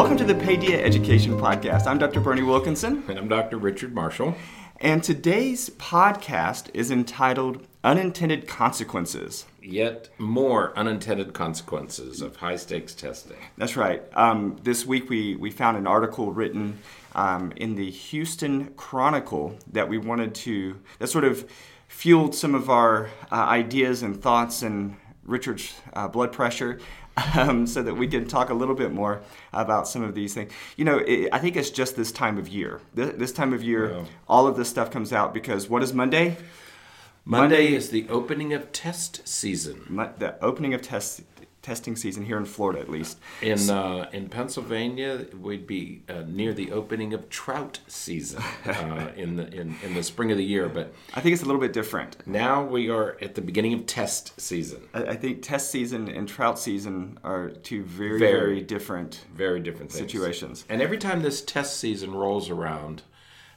Welcome to the Paideia Education Podcast. I'm Dr. Berney Wilkinson. And I'm Dr. Richard Marshall. And today's podcast is entitled Unintended Consequences. Yet more unintended consequences of high stakes testing. That's right. Um, this week we, we found an article written um, in the Houston Chronicle that we wanted to, that sort of fueled some of our uh, ideas and thoughts and Richard's uh, blood pressure um, so that we can talk a little bit more about some of these things. You know, it, I think it's just this time of year. This, this time of year, yeah. all of this stuff comes out because what is Monday? Monday, Monday is the opening of test season. the opening of test testing season here in Florida, at least. In uh, in Pennsylvania, we'd be uh, near the opening of trout season uh, in the in, in the spring of the year. But I think it's a little bit different. Now we are at the beginning of test season. I, I think test season and trout season are two very very, very different very different things. situations. And every time this test season rolls around.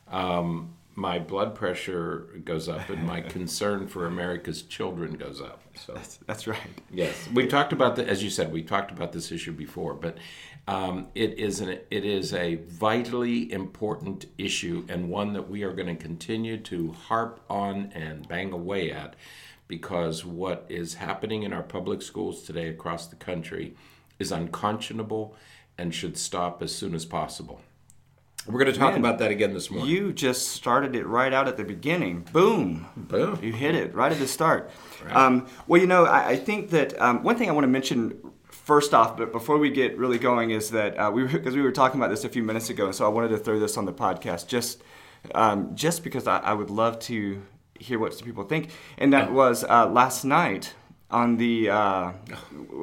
Um, my blood pressure goes up and my concern for America's children goes up. So that's, that's right. Yes, we talked about the, as you said, we talked about this issue before, but um, it is an it is a vitally important issue and one that we are going to continue to harp on and bang away at because what is happening in our public schools today across the country is unconscionable and should stop as soon as possible. We're going to talk Man, about that again this morning. You just started it right out at the beginning. Boom. Boom. You hit it right at the start. Right. Um, well, you know, I, I think that um, one thing I want to mention first off, but before we get really going, is that uh, we because we were talking about this a few minutes ago, and so I wanted to throw this on the podcast just um, just because I, I, would love to hear what some people think, and that was uh, last night on the uh,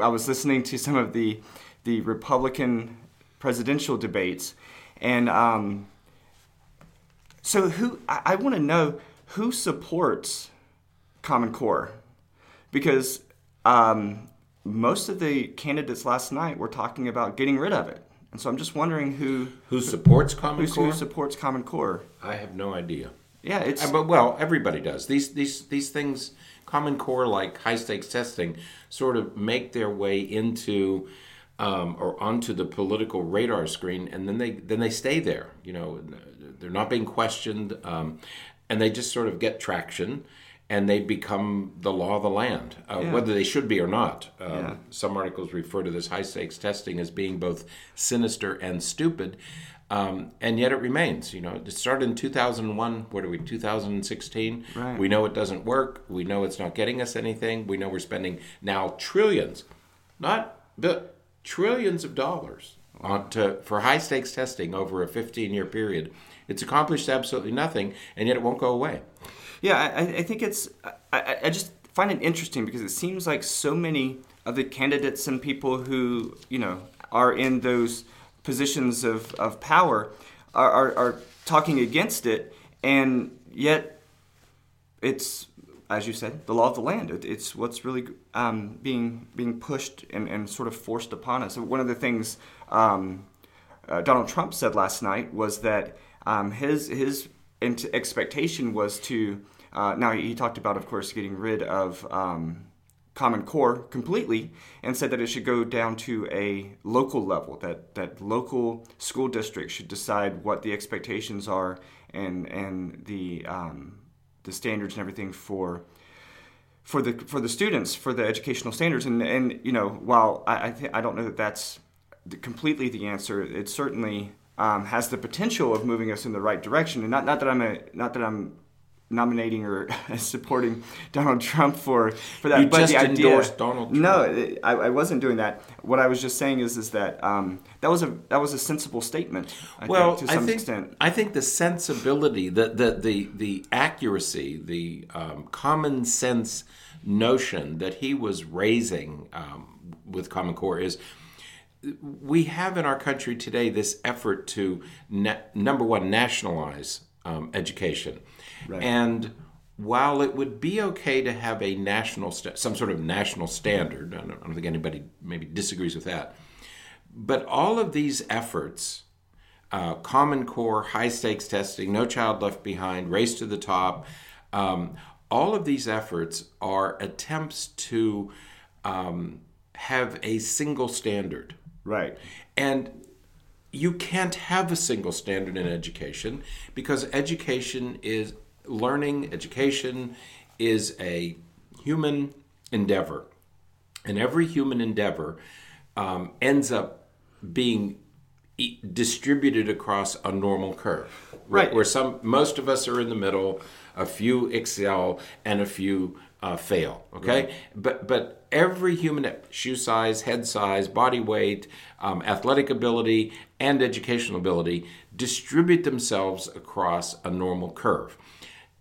I was listening to some of the the Republican presidential debates and um, so, who I, I want to know who supports Common Core because um, most of the candidates last night were talking about getting rid of it. And so I'm just wondering who who supports Common Core. Who supports Common Core? I have no idea. Yeah, it's uh, but well, everybody does. These these these things, Common Core, like high stakes testing, sort of make their way into um, or onto the political radar screen, and then they then they stay there. You know, they're not being questioned, um, and they just sort of get traction, and they become the law of the land, uh, yeah. whether they should be or not. Um, yeah. Some articles refer to this high stakes testing as being both sinister and stupid. Um, and yet it remains. You know, it started in 2001. What are we? 2016. Right. We know it doesn't work. We know it's not getting us anything. We know we're spending now trillions, not the trillions of dollars on to, for high stakes testing over a 15 year period. It's accomplished absolutely nothing, and yet it won't go away. Yeah, I, I think it's. I, I just find it interesting because it seems like so many of the candidates and people who you know are in those positions of, of power are, are, are talking against it, and yet it's as you said, the law of the land. It, it's what's really um, being being pushed and, and, sort of forced upon us. One of the things um, uh, Donald Trump said last night was that um, his his expectation was to. Uh, now he talked about, of course, getting rid of um, Common Core completely, and said that it should go down to a local level. That that local school districts should decide what the expectations are and and the um, the standards and everything for for the for the students for the educational standards. And and you know while I I, th- I don't know that that's completely the answer it certainly um, has the potential of moving us in the right direction. And not not that I'm a not that I'm nominating or supporting Donald Trump for for that. You but just the idea, endorsed Donald. Trump. No, I, I, wasn't doing that. What I was just saying is is that um, that was a that was a sensible statement. I well, think, to some I think extent. I think the sensibility, the the the, the accuracy, the um, common sense notion that he was raising um, with Common Core is we have in our country today this effort to na- number one nationalize um, education Right. And while it would be okay to have a national, st- some sort of national standard, I don't, I don't think anybody maybe disagrees with that, but all of these efforts, uh, Common Core, high stakes testing, No Child Left Behind, Race to the Top, um, all of these efforts are attempts to um, have a single standard. Right. And you can't have a single standard in education because education is learning, education is a human endeavor. And every human endeavor um, ends up being e- distributed across a normal curve. Where- Right. Where some, most of us are in the middle, a few excel and a few uh, fail. Okay, but but every human shoe size, head size, body weight, um, athletic ability, and educational ability distribute themselves across a normal curve.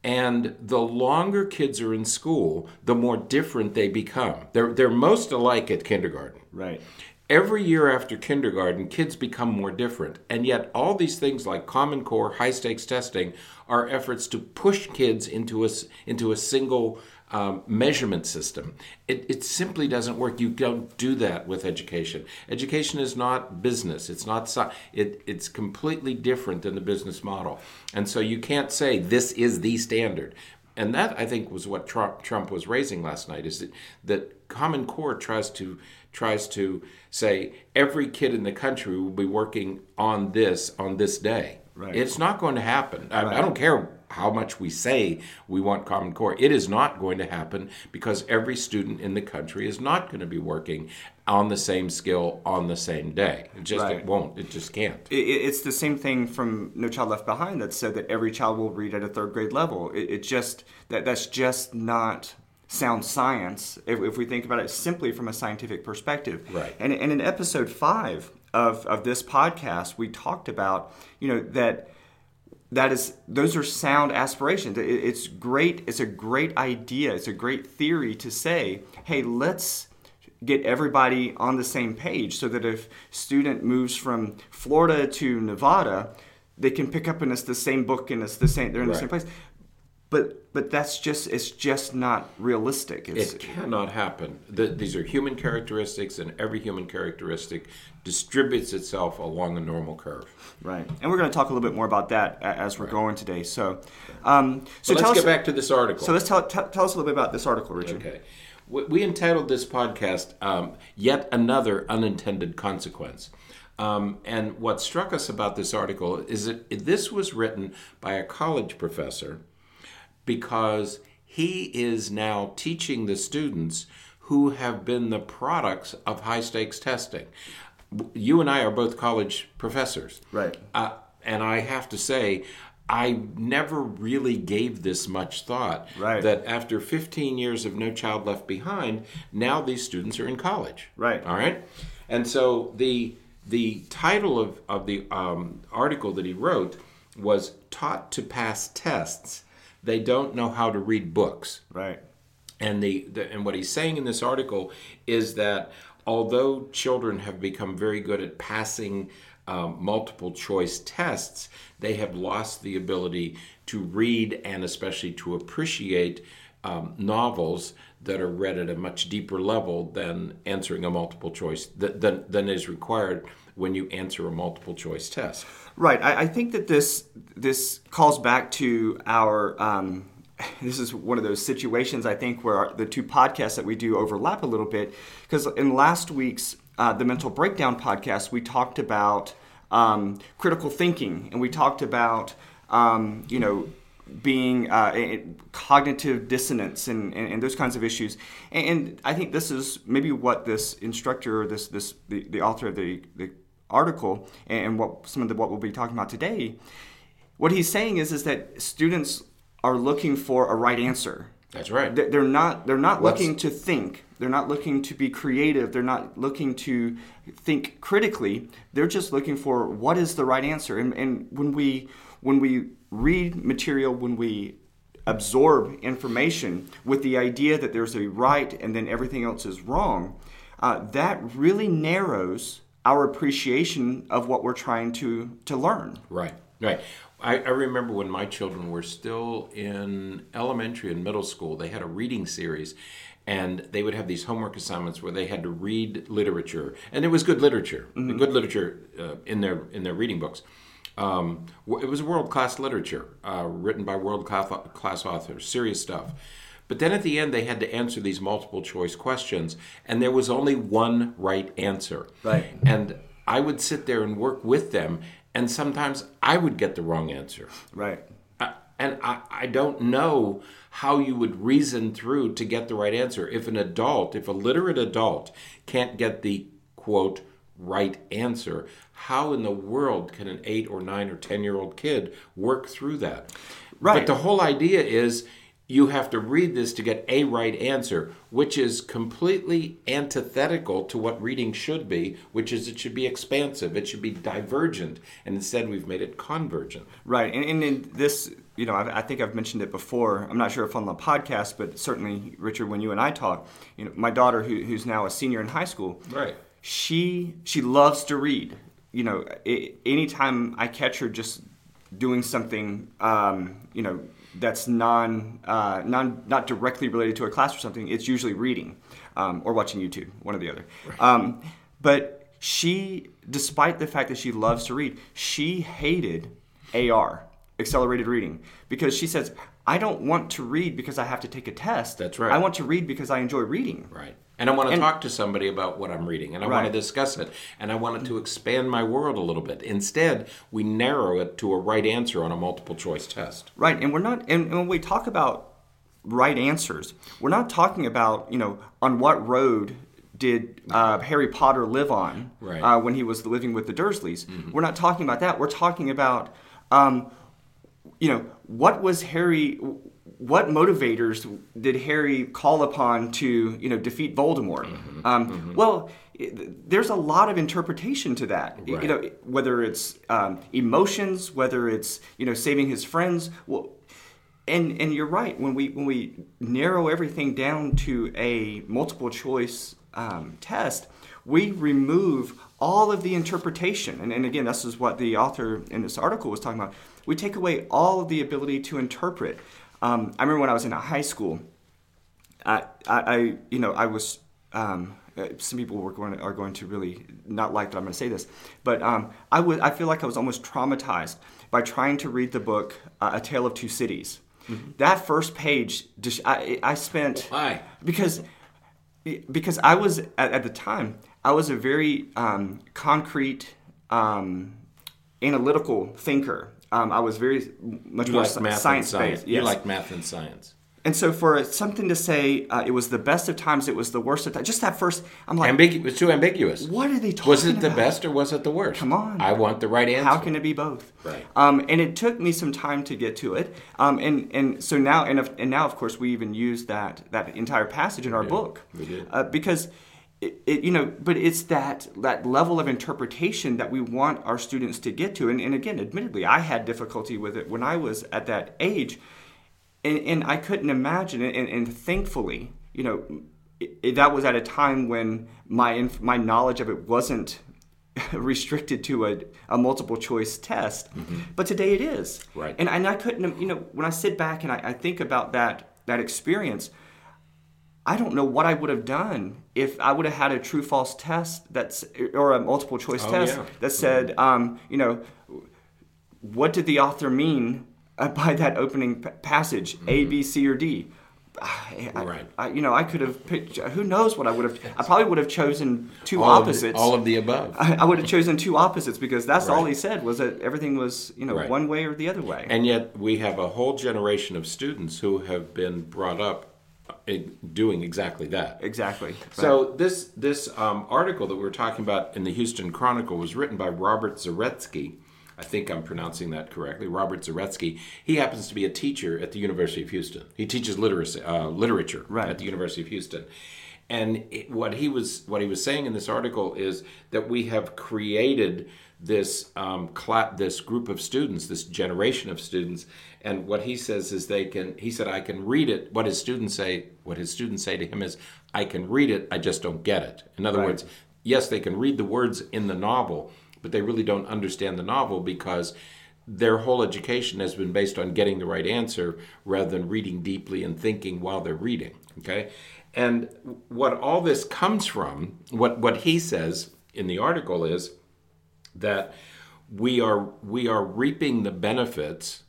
And the longer kids are in school, the more different they become. They're, they're most alike at kindergarten. Right. Every year after kindergarten, kids become more different. And yet, all these things like Common Core, high stakes testing, are efforts to push kids into a, into a single um, measurement system. It, it simply doesn't work. You don't do that with education. Education is not business, it's, not, it, it's completely different than the business model. And so, you can't say this is the standard. And that I think was what Trump, Trump was raising last night is that, that Common Core tries to tries to say every kid in the country will be working on this on this day. Right. It's not going to happen. I, I don't care how much we say we want Common Core. It is not going to happen because every student in the country is not going to be working on the same skill on the same day. It just Right. it won't. It just can't. It, it- it's the same thing from No Child Left Behind that said that every child will read at a third grade level. It, it just that that's just not sound science if, if we think about it simply from a scientific perspective. Right. And, and in episode five of, of this podcast, we talked about you know that that is those are sound aspirations. It- it's great it's a great idea it's a great theory to say hey let's get everybody on the same page so that if student moves from florida to nevada they can pick up and it's the same book and it's the same they're in the same place but but that's just it's just not realistic it's, It cannot happen. The, these are human characteristics, and every human characteristic distributes itself along a normal curve. right and we're going to talk a little bit more about that as we're going today so um, so let's tell get us back to this article. so let's tell, tell, tell us a little bit about this article richard Okay. We we entitled this podcast um, Yet Another Unintended Consequence. Um, and what struck us about this article is that this was written by a college professor because he is now teaching the students who have been the products of high stakes testing. You and I are both college professors. Right. Uh, and I have to say, I never really gave this much thought. Right. That after 15 years of No Child Left Behind, now these students are in college. Right. All right. And so the the title of, of the um, article that he wrote was Taught to Pass Tests. They don't know how to read books. right And the, the and what he's saying in this article is that although children have become very good at passing um, multiple choice tests, they have lost the ability to read and especially to appreciate um, novels that are read at a much deeper level than answering a multiple choice th- than, than is required when you answer a multiple choice test. Right. I, I think that this this calls back to our. Um, this is one of those situations I think where our, the two podcasts that we do overlap a little bit because in last week's uh, the mental breakdown podcast we talked about um, critical thinking and we talked about um, you know being uh, cognitive dissonance and, and, and those kinds of issues. And, and I think this is maybe what this instructor, or this this the, the author of the, the article, and what some of the, what we'll be talking about today. What he's saying is is that students are looking for a right answer. That's right. They- They're not. They're not Let's- looking to think. They're not looking to be creative. They're not looking to think critically. They're just looking for what is the right answer. And, and when we when we read material, when we absorb information with the idea that there's a right and then everything else is wrong, uh, that really narrows our appreciation of what we're trying to to learn. Right, right. I, I remember when my children were still in elementary and middle school, they had a reading series, and they would have these homework assignments where they had to read literature, and it was good literature, good literature uh, in their in their reading books. Um, it was world class literature, uh, written by world class authors, serious stuff. But then at the end, they had to answer these multiple choice questions, and there was only one right answer. Right. And I would sit there and work with them, and sometimes I would get the wrong answer. Right. I, and I, I don't know how you would reason through to get the right answer. If an adult, if a literate adult can't get the quote right answer, how in the world can an eight or nine or ten year old kid work through that? Right. But the whole idea is you have to read this to get a right answer, which is completely antithetical to what reading should be, which is it should be expansive, it should be divergent, and instead we've made it convergent. Right. And, and in this, you know, I, I think I've mentioned it before. I'm not sure if on the podcast, but certainly, Richard, when you and I talk, you know, my daughter, who, who's now a senior in high school, Right. she she loves to read. You know, i anytime I catch her just doing something, um, you know, that's non uh, non not directly related to a class or something, it's usually reading um, or watching YouTube, one or the other. Um, but she, despite the fact that she loves to read, she hated AR accelerated reading because she says I don't want to read because I have to take a test. That's right. I want to read because I enjoy reading. Right. And I want to And- talk to somebody about what I'm reading, and I want to discuss it, and I want it to expand my world a little bit. Instead, we narrow it to a right answer on a multiple choice test. Right, and we're not. And, and when we talk about right answers, we're not talking about you know on what road did uh, Harry Potter live on Right. uh, when he was living with the Dursleys. We're not talking about that. We're talking about um, you know what was Harry. What motivators did Harry call upon to, you know, defeat Voldemort? Um, Well, there's a lot of interpretation to that. You know, whether it's um, emotions, whether it's you know saving his friends. Well, and and you're right when we when we narrow everything down to a multiple choice um, test, we remove all of the interpretation. And, and again, this is what the author in this article was talking about. We take away all of the ability to interpret. Um, I remember when I was in high school. I, I, I you know, I was. Um, uh, some people were going are going to really not like that I'm going to say this, but um, I would I feel like I was almost traumatized by trying to read the book uh, A Tale of Two Cities. That first page, I, I spent Why? because because I was at, at the time I was a very um, concrete, um, analytical thinker. Um, I was very much You more science and science. based. You like math and science. And so for something to say uh, it was the best of times, it was the worst of times, just that first, I'm like, Ambigu- it's too ambiguous. what are they talking about? Was it the best or was it the worst? Come on. I want the right answer. How can it be both? Right. Um, and it took me some time to get to it. Um, and, and so now, and, and now, of course, we even use that, that entire passage in our book. We did. Uh, because, it, it, you know, but it's that, that level of interpretation that we want our students to get to. And, and again, admittedly, I had difficulty with it when I was at that age. And, and I couldn't imagine it. And, and thankfully, you know, it, that was at a time when my, inf- my knowledge of it wasn't restricted to a, a multiple choice test. But today it is. Mm-hmm. Right. And, and I couldn't, you know, when I sit back and I, I think about that, that experience, I don't know what I would have done if I would have had a true false test that's, or a multiple choice Oh, test yeah. Mm-hmm. that said, um, you know, what did the author mean by that opening p- passage, A, B, C, or D? I, I- Right. I, you know, I could have picked. Who knows what I would have? I probably would have chosen two all opposites. Of the, all of the above. I, would have chosen two opposites because that's all he said was that everything was, you know, Right. one way or the other way. And yet, we have a whole generation of students who have been brought up doing exactly that. exactly. So this this um, article that we were talking about in the Houston Chronicle was written by Robert Zaretsky. I think I'm pronouncing that correctly. Robert Zaretsky. He happens to be a teacher at the University of Houston. He teaches literacy, uh, literature Right. at the University of Houston. And it, what he was what he was saying in this article is that we have created this um, cla- this group of students, this generation of students, and what he says is they can. He said, "I can read it." What his students say, what his students say to him is, "I can read it, I just don't get it." In other Right. words, yes, they can read the words in the novel, but they really don't understand the novel because their whole education has been based on getting the right answer rather than reading deeply and thinking while they're reading. Okay, and what all this comes from, what what he says in the article is that we are we are reaping the benefits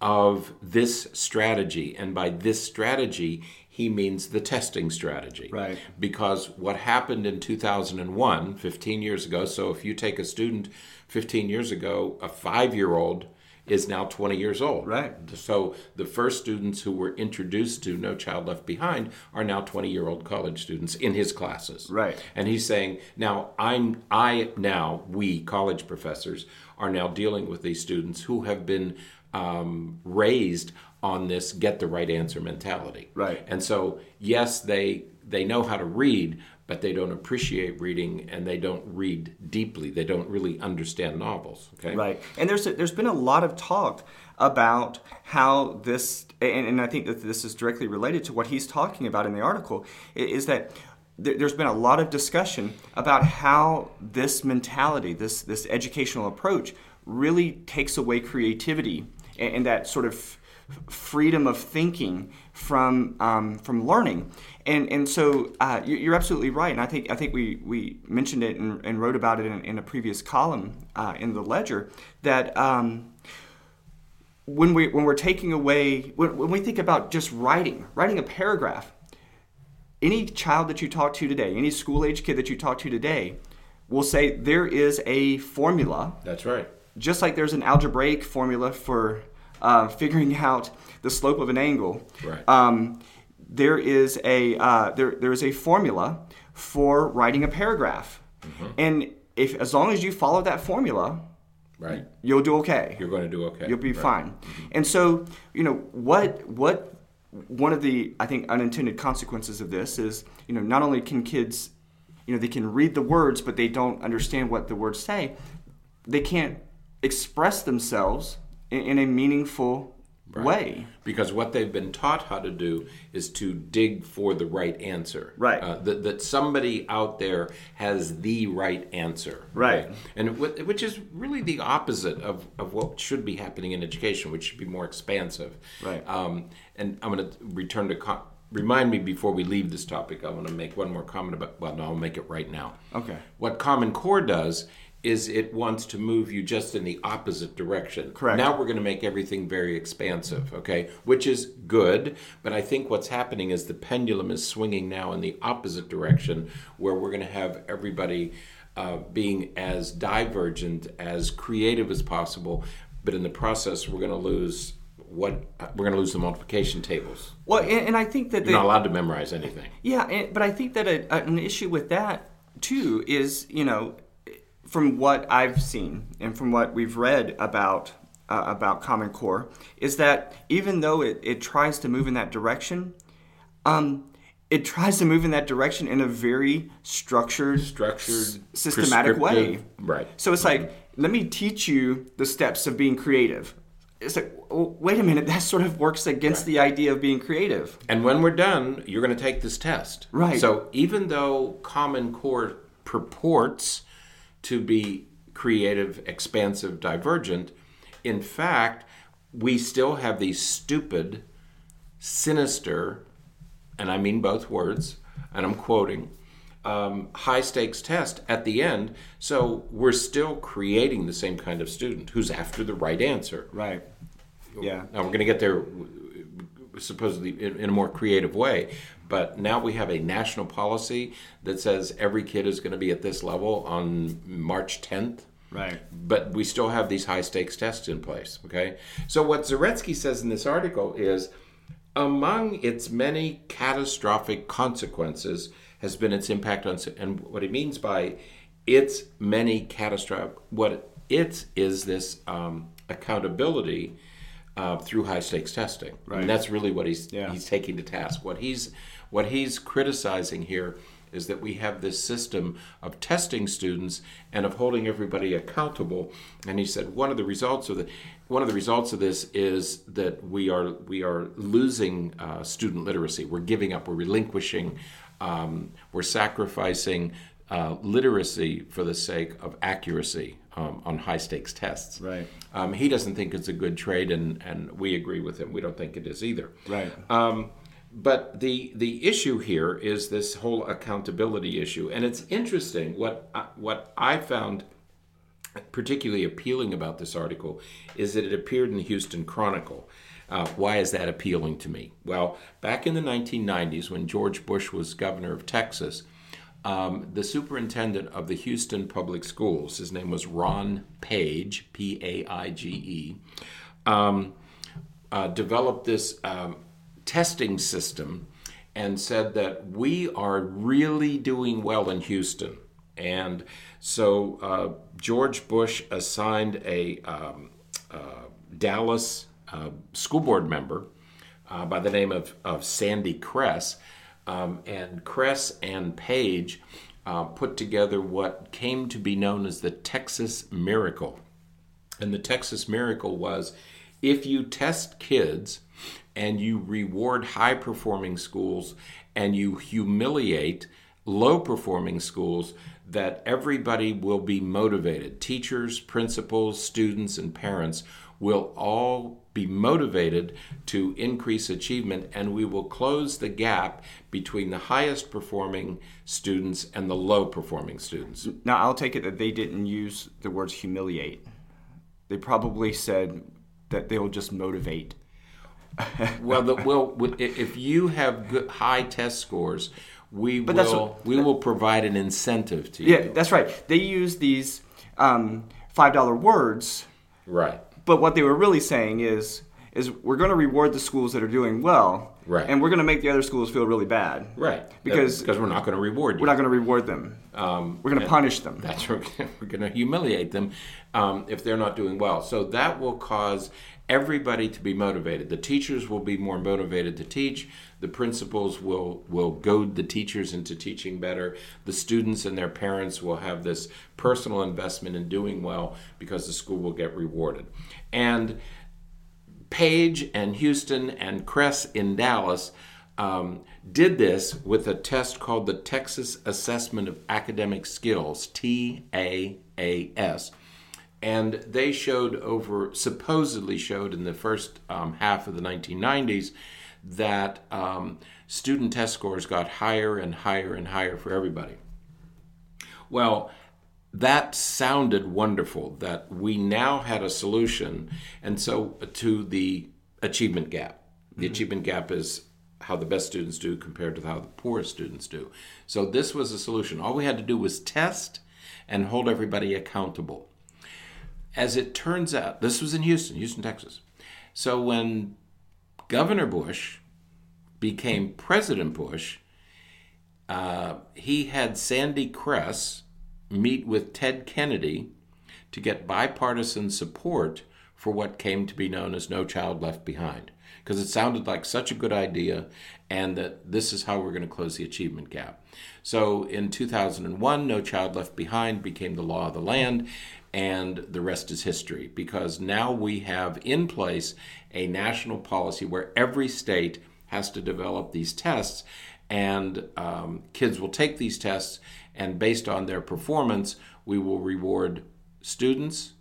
of this strategy and by this strategy he means the testing strategy. Right. Because what happened in 2001, 15 years ago, so if you take a student 15 years ago, a five year old is now 20 years old. Right. So the first students who were introduced to No Child Left Behind are now 20 year old college students in his classes. Right. And he's saying, now I'm I now we college professors are now dealing with these students who have been um, raised on this get the right answer mentality. Right. And so yes, they they know how to read, but they don't appreciate reading and they don't read deeply. They don't really understand novels. Okay. Right. And there's a, there's been a lot of talk about how this, and, and I think that this is directly related to what he's talking about in the article, is that there- there's been a lot of discussion about how this mentality, this this educational approach, really takes away creativity and, and that sort of freedom of thinking from um, from learning. And and so uh, you- you're absolutely right. And I think I think we we mentioned it and, and wrote about it in, in a previous column uh, in the Ledger that. Um, when we when we're taking away when, when we think about just writing writing a paragraph any child that you talk to today any school age kid that you talk to today will say there is a formula That's right. just like there's an algebraic formula for uh, figuring out the slope of an angle Right. um, there is a uh, there, there is a formula for writing a paragraph and if as long as you follow that formula Right. you'll do okay You're going to do okay. You'll be Right. fine. And so, you know, what what one of the I think unintended consequences of this is, you know, not only can kids, you know, they can read the words, but they don't understand what the words say. They can't express themselves in, in a meaningful way. Because what they've been taught how to do is to dig for the right answer. Right. Uh, that, that somebody out there has the right answer. Right. And wh- which is really the opposite of, of what should be happening in education, which should be more expansive. Right. Um, and I'm going to return to. Co- Remind me before we leave this topic. I want to make one more comment about. Well, no, I'll make it right now. Okay. What Common Core does is it wants to move you just in the opposite direction. Correct. Now we're going to make everything very expansive, okay? Which is good, but I think what's happening is the pendulum is swinging now in the opposite direction, where we're going to have everybody uh, being as divergent, as creative as possible, but in the process, we're going to lose what we're going to lose the multiplication tables. Well, and, and I think that You're not allowed to memorize anything. Yeah, and, but I think that a, an issue with that too is, you know, from what I've seen and from what we've read about uh, about Common Core, is that even though it, it tries to move in that direction, um, it tries to move in that direction in a very structured, Structured, s- systematic way. right. So it's like, let me teach you the steps of being creative. It's like, well, wait a minute, that sort of works against the idea of being creative. And when we're done, you're going to take this test. Right. So even though Common Core purports to be creative, expansive, divergent, in fact, we still have these stupid, sinister, and I mean both words, and I'm quoting, um, high stakes test at the end. So we're still creating the same kind of student who's after the right answer. Right. Yeah. Now we're going to get there supposedly in, in a more creative way, but now we have a national policy that says every kid is going to be at this level on March 10th. Right. But we still have these high stakes tests in place. Okay. So what Zaretsky says in this article is among its many catastrophic consequences has been its impact on and what he means by its many catastrophic what it is is this um, accountability uh, through high stakes testing. Right. And that's really what he's Yeah. he's taking to task. What he's what he's criticizing here is that we have this system of testing students and of holding everybody accountable. And he said one of the results of the one of the results of this is that we are we are losing uh, student literacy. We're giving up. We're relinquishing. Um, we're sacrificing uh, literacy for the sake of accuracy um, on high stakes tests. Right. Um, he doesn't think it's a good trade, and, and we agree with him. We don't think it is either. Right. Um, but the the issue here is this whole accountability issue, and it's interesting. What I, what I found particularly appealing about this article is that it appeared in the Houston Chronicle. Uh, why is that appealing to me? Well, back in the 1990s, when George Bush was governor of Texas, um, the superintendent of the Houston Public Schools, his name was Rod Paige, P A I G E, um, uh, developed this um, testing system and said that we are really doing well in Houston. And so uh, George Bush assigned a um, uh, Dallas uh, school board member uh, by the name of, of Sandy Kress. Um, and Kress and Paige uh, put together what came to be known as the Texas Miracle. And the Texas Miracle was if you test kids and you reward high performing schools and you humiliate low performing schools, that everybody will be motivated. Teachers, principals, students, and parents will all be motivated to increase achievement, and we will close the gap between the highest performing students and the low performing students. Now, I'll take it that they didn't use the words humiliate. They probably said that they'll just motivate. well, the, well, if you have good, high test scores, we but will what, we will provide an incentive to you. Yeah, that's right. They use these um, five dollar words. Right. But what they were really saying is is we're going to reward the schools that are doing well, right? And we're going to make the other schools feel really bad, right? Because because we're not going to reward you. We're not going to reward them. Um, we're going to punish them. That's we're going to humiliate them um, if they're not doing well. So that will cause everybody to be motivated. The teachers will be more motivated to teach. The principals will will goad the teachers into teaching better. The students and their parents will have this personal investment in doing well because the school will get rewarded. And Paige and Houston and Kress in Dallas um, did this with a test called the Texas Assessment of Academic Skills, TAAS. And they showed over, supposedly showed in the first um, half of the 1990s, that um, student test scores got higher and higher and higher for everybody. Well, that sounded wonderful that we now had a solution. And so to the achievement gap. The mm-hmm. achievement gap is how the best students do compared to how the poorest students do. So this was a solution. All we had to do was test and hold everybody accountable as it turns out this was in houston houston texas so when governor bush became president bush uh, he had sandy kress meet with Ted Kennedy to get bipartisan support for what came to be known as No Child Left Behind. Because it sounded like such a good idea, and that this is how we're going to close the achievement gap. So in 2001, No Child Left Behind became the law of the land, and the rest is history because now we have in place a national policy where every state has to develop these tests, and um, kids will take these tests and based on their performance, we will reward students,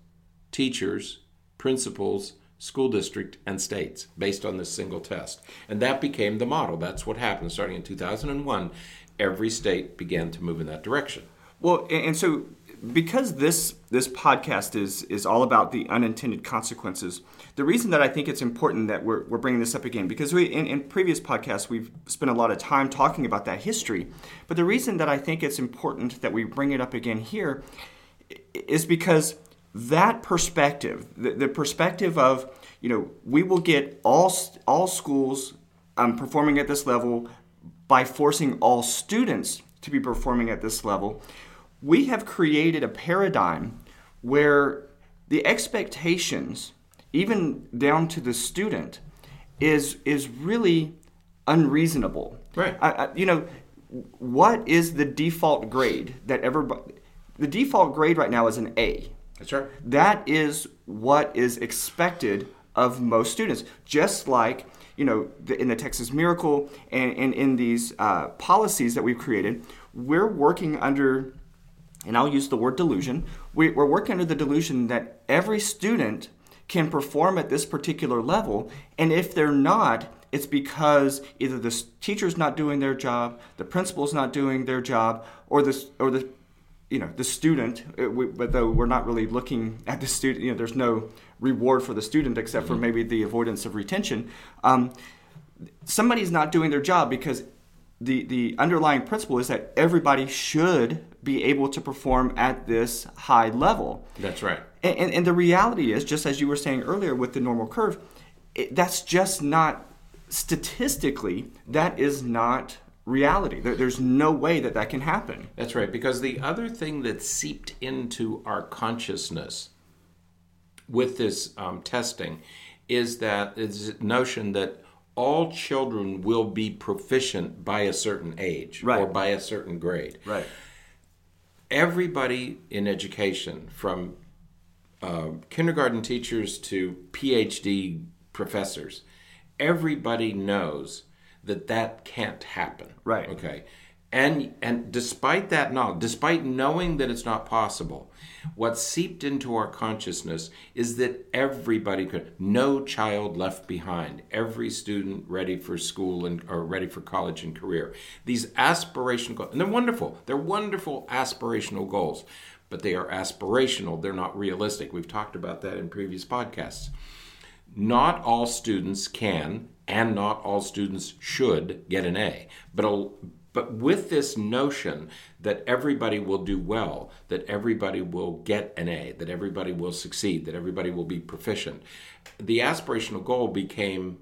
teachers, principals, school district, and states based on this single test. And that became the model. That's what happened. Starting in 2001, every state began to move in that direction. Well, and so because this this podcast is is all about the unintended consequences the reason that i think it's important that we're, we're bringing this up again because we in, in previous podcasts we've spent a lot of time talking about that history. But the reason that i think it's important that we bring it up again here is because that perspective the, the perspective of you know we will get all all schools um, performing at this level by forcing all students to be performing at this level we have created a paradigm where the expectations, even down to the student, is is really unreasonable. Right. I, I, you know, what is the default grade that everybody? The default grade right now is an A. That's right. That is what is expected of most students. Just like you know, the, in the Texas Miracle and, and in these uh, policies that we've created, we're working under and I'll use the word delusion, we, are working under the delusion that every student can perform at this particular level, and if they're not, it's because either the teacher's not doing their job, the principal's not doing their job, or the or the you know the student, uh, we, but though we're not really looking at the student, you know, there's no reward for the student except for maybe the avoidance of retention. Um, somebody's not doing their job because the the underlying principle is that everybody should be able to perform at this high level. That's right. And, and, and the reality is, just as you were saying earlier with the normal curve, it, that's just not statistically that is not reality. There, there's no way that that can happen. That's right. Because the other thing that seeped into our consciousness with this um, testing is that is notion that all children will be proficient by a certain age Right. or by a certain grade. Right. Everybody in education, from uh, kindergarten teachers to PhD professors, everybody knows that that can't happen. Right. Okay. And and despite that knowledge, despite knowing that it's not possible, what seeped into our consciousness is that everybody could, no child left behind, every student ready for school and or ready for college and career. These aspirational goals, and they're wonderful. They're wonderful aspirational goals, but they are aspirational. They're not realistic. We've talked about that in previous podcasts not all students can and not all students should get an A. But a, but with this notion that everybody will do well, that everybody will get an A, that everybody will succeed, that everybody will be proficient, the aspirational goal became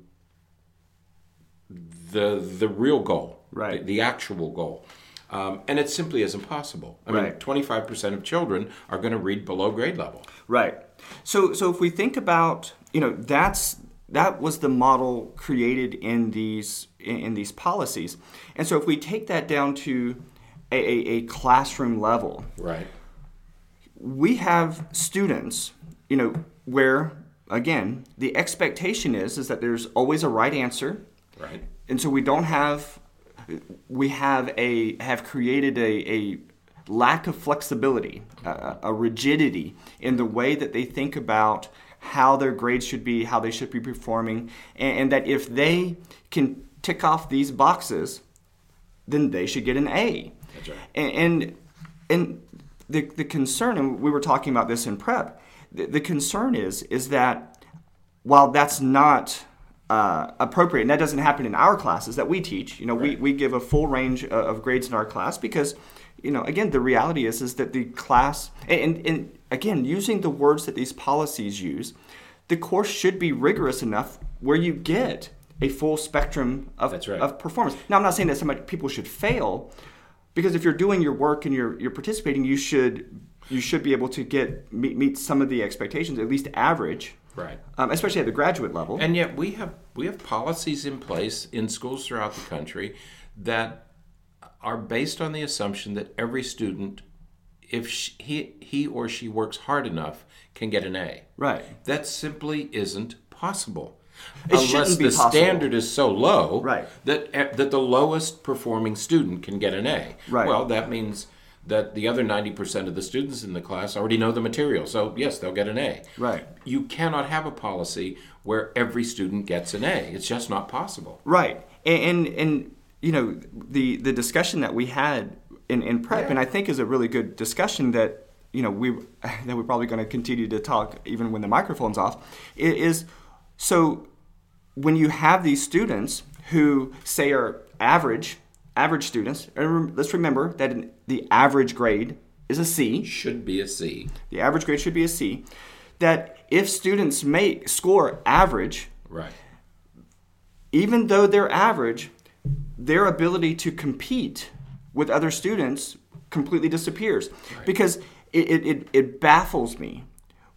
the the real goal, Right. The, the actual goal. Um, and it simply isn't possible. I mean, 25% of children are going to read below grade level. Right. So so if we think about you know that's that was the model created in these in, these policies, and so if we take that down to a, a, a classroom level, Right. we have students you know where again the expectation is is that there's always a right answer, Right. and so we don't have we have a have created a, a lack of flexibility a, a rigidity in the way that they think about how their grades should be how they should be performing and, and that if they can tick off these boxes then they should get an a That's right. and and, and the, the concern and we were talking about this in prep the, the concern is is that while that's not uh, appropriate, and that doesn't happen in our classes that we teach, you know, we, we give a full range of grades in our class because, you know, again, the reality is is that the class, and, and, again, using the words that these policies use, the course should be rigorous enough where you get a full spectrum of, right. of performance. Now, I'm not saying that somebody people should fail, because if you're doing your work and you're you're participating, you should you should be able to get meet, meet some of the expectations, at least average, Right. um, especially at the graduate level. And yet we have we have policies in place in schools throughout the country that are based on the assumption that every student, if she, he he or she works hard enough, can get an A. Right. That simply isn't possible. It Unless shouldn't be the possible. standard is so low Right. that eh, that the lowest performing student can get an A. Right. Well, that means that the other 90% of the students in the class already know the material. So, yes, they'll get an A. Right. You cannot have a policy where every student gets an A. It's just not possible. Right. And, and, and you know, the, the discussion that we had in, in prep, and I think is a really good discussion that, you know, we, that we're probably going to continue to talk even when the microphone's off, is so when you have these students who say are average, average students, and rem- let's remember that in- the average grade is a C. Should be a C. The average grade should be a C. That if students make score average, Right. even though they're average, their ability to compete with other students completely disappears. Because it, it, it, it baffles me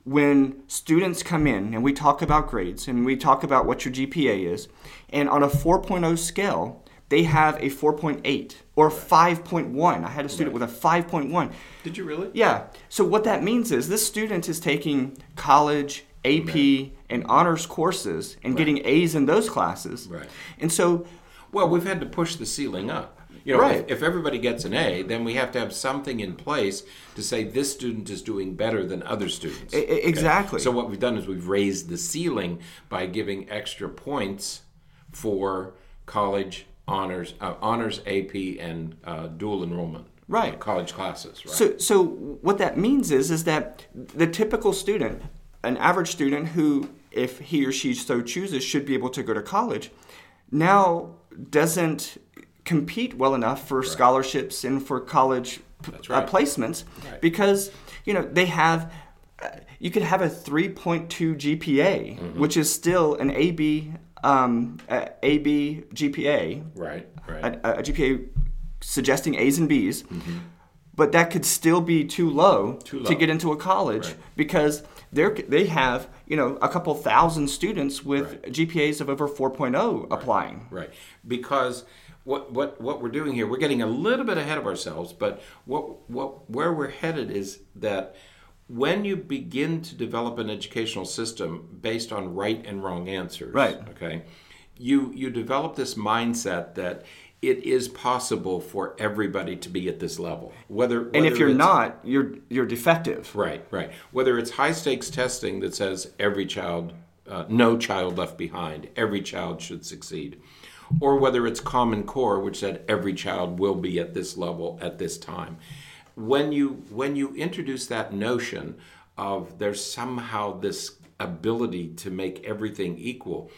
when students come in and we talk about grades and we talk about what your GPA is, and on a 4.0 scale, they have a 4.8 or 5.1. I had a student with a 5.1. Did you really? Yeah. So what that means is this student is taking college, AP, and honors courses and getting A's in those classes. Right. And so Well, we've had to push the ceiling up. You know, Right. if, if everybody gets an A, then we have to have something in place to say this student is doing better than other students. E- exactly. So what we've done is we've raised the ceiling by giving extra points for college honors, uh, honors AP, and uh, dual enrollment. Right. college classes, right? So, so what that means is, is that the typical student, an average student who, if he or she so chooses, should be able to go to college, now doesn't compete well enough for scholarships and for college p- That's uh, placements Right. because you know they have. uh, You could have a 3.2 GPA, Mm-hmm. which is still an AB um, uh, AB GPA, right, right. a, a GPA suggesting A's and B's, but that could still be too low, Too to get into a college Right. because they they have you know a couple thousand students with Right. GPAs of over 4.0 applying. Right. Because what what what we're doing here, we're getting a little bit ahead of ourselves, but what what where we're headed is that when you begin to develop an educational system based on right and wrong answers, Right. okay, you you develop this mindset that it is possible for everybody to be at this level. Whether, And if you're not, you're you're defective. Right, right. Whether it's high stakes testing that says every child, uh, no child left behind, every child should succeed, or whether it's Common Core, which said every child will be at this level at this time. When you when you introduce that notion of there's somehow this ability to make everything equal,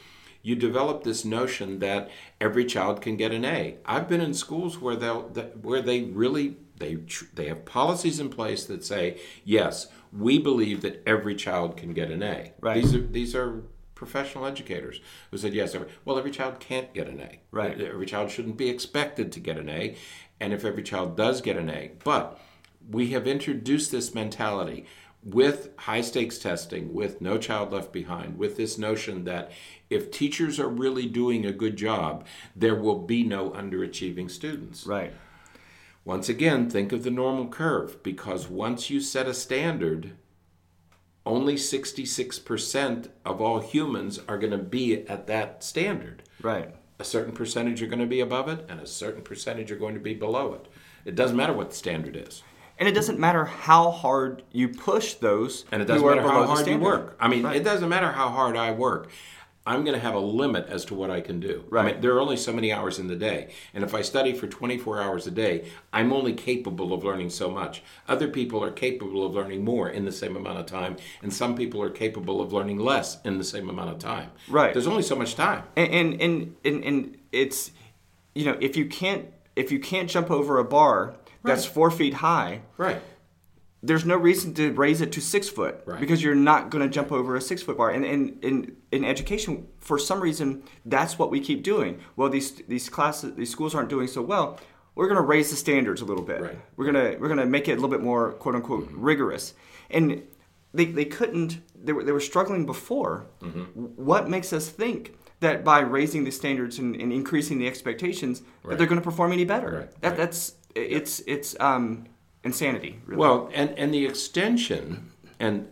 you develop this notion that every child can get an A. I've been in schools where they where they really they they have policies in place that say yes, we believe that every child can get an A. Right. These are these are professional educators who said yes. Every, well, every child can't get an A. Right. Every child shouldn't be expected to get an A, and if every child does get an A, but we have introduced this mentality with high stakes testing, with No Child Left Behind, with this notion that if teachers are really doing a good job, there will be no underachieving students. Right. Once again, think of the normal curve because once you set a standard, only 66% of all humans are going to be at that standard. Right. A certain percentage are going to be above it, and a certain percentage are going to be below it. It doesn't matter what the standard is. And it doesn't matter how hard you push those And it doesn't matter how hard you work. I mean, Right. it doesn't matter how hard I work. I'm going to have a limit as to what I can do. I Right. mean, there are only so many hours in the day. And if I study for 24 hours a day, I'm only capable of learning so much. Other people are capable of learning more in the same amount of time, and some people are capable of learning less in the same amount of time. Right. There's only so much time. and and and and, and it's you know if you can't if you can't jump over a bar that's four feet high Right. there's no reason to raise it to six foot Right. because you're not going to jump over a six foot bar. And in, in, in education for some reason that's what we keep doing. Well these these classes these schools aren't doing so well. We're going to raise the standards a little bit. Right. we're going to we're to make it a little bit more quote unquote rigorous. And they, they couldn't they were, they were struggling before. Mm-hmm. what makes us think that by raising the standards and, and increasing the expectations that they're going to perform any better? Right, that, right. that's it's it's um insanity really. Well, and, and the extension, and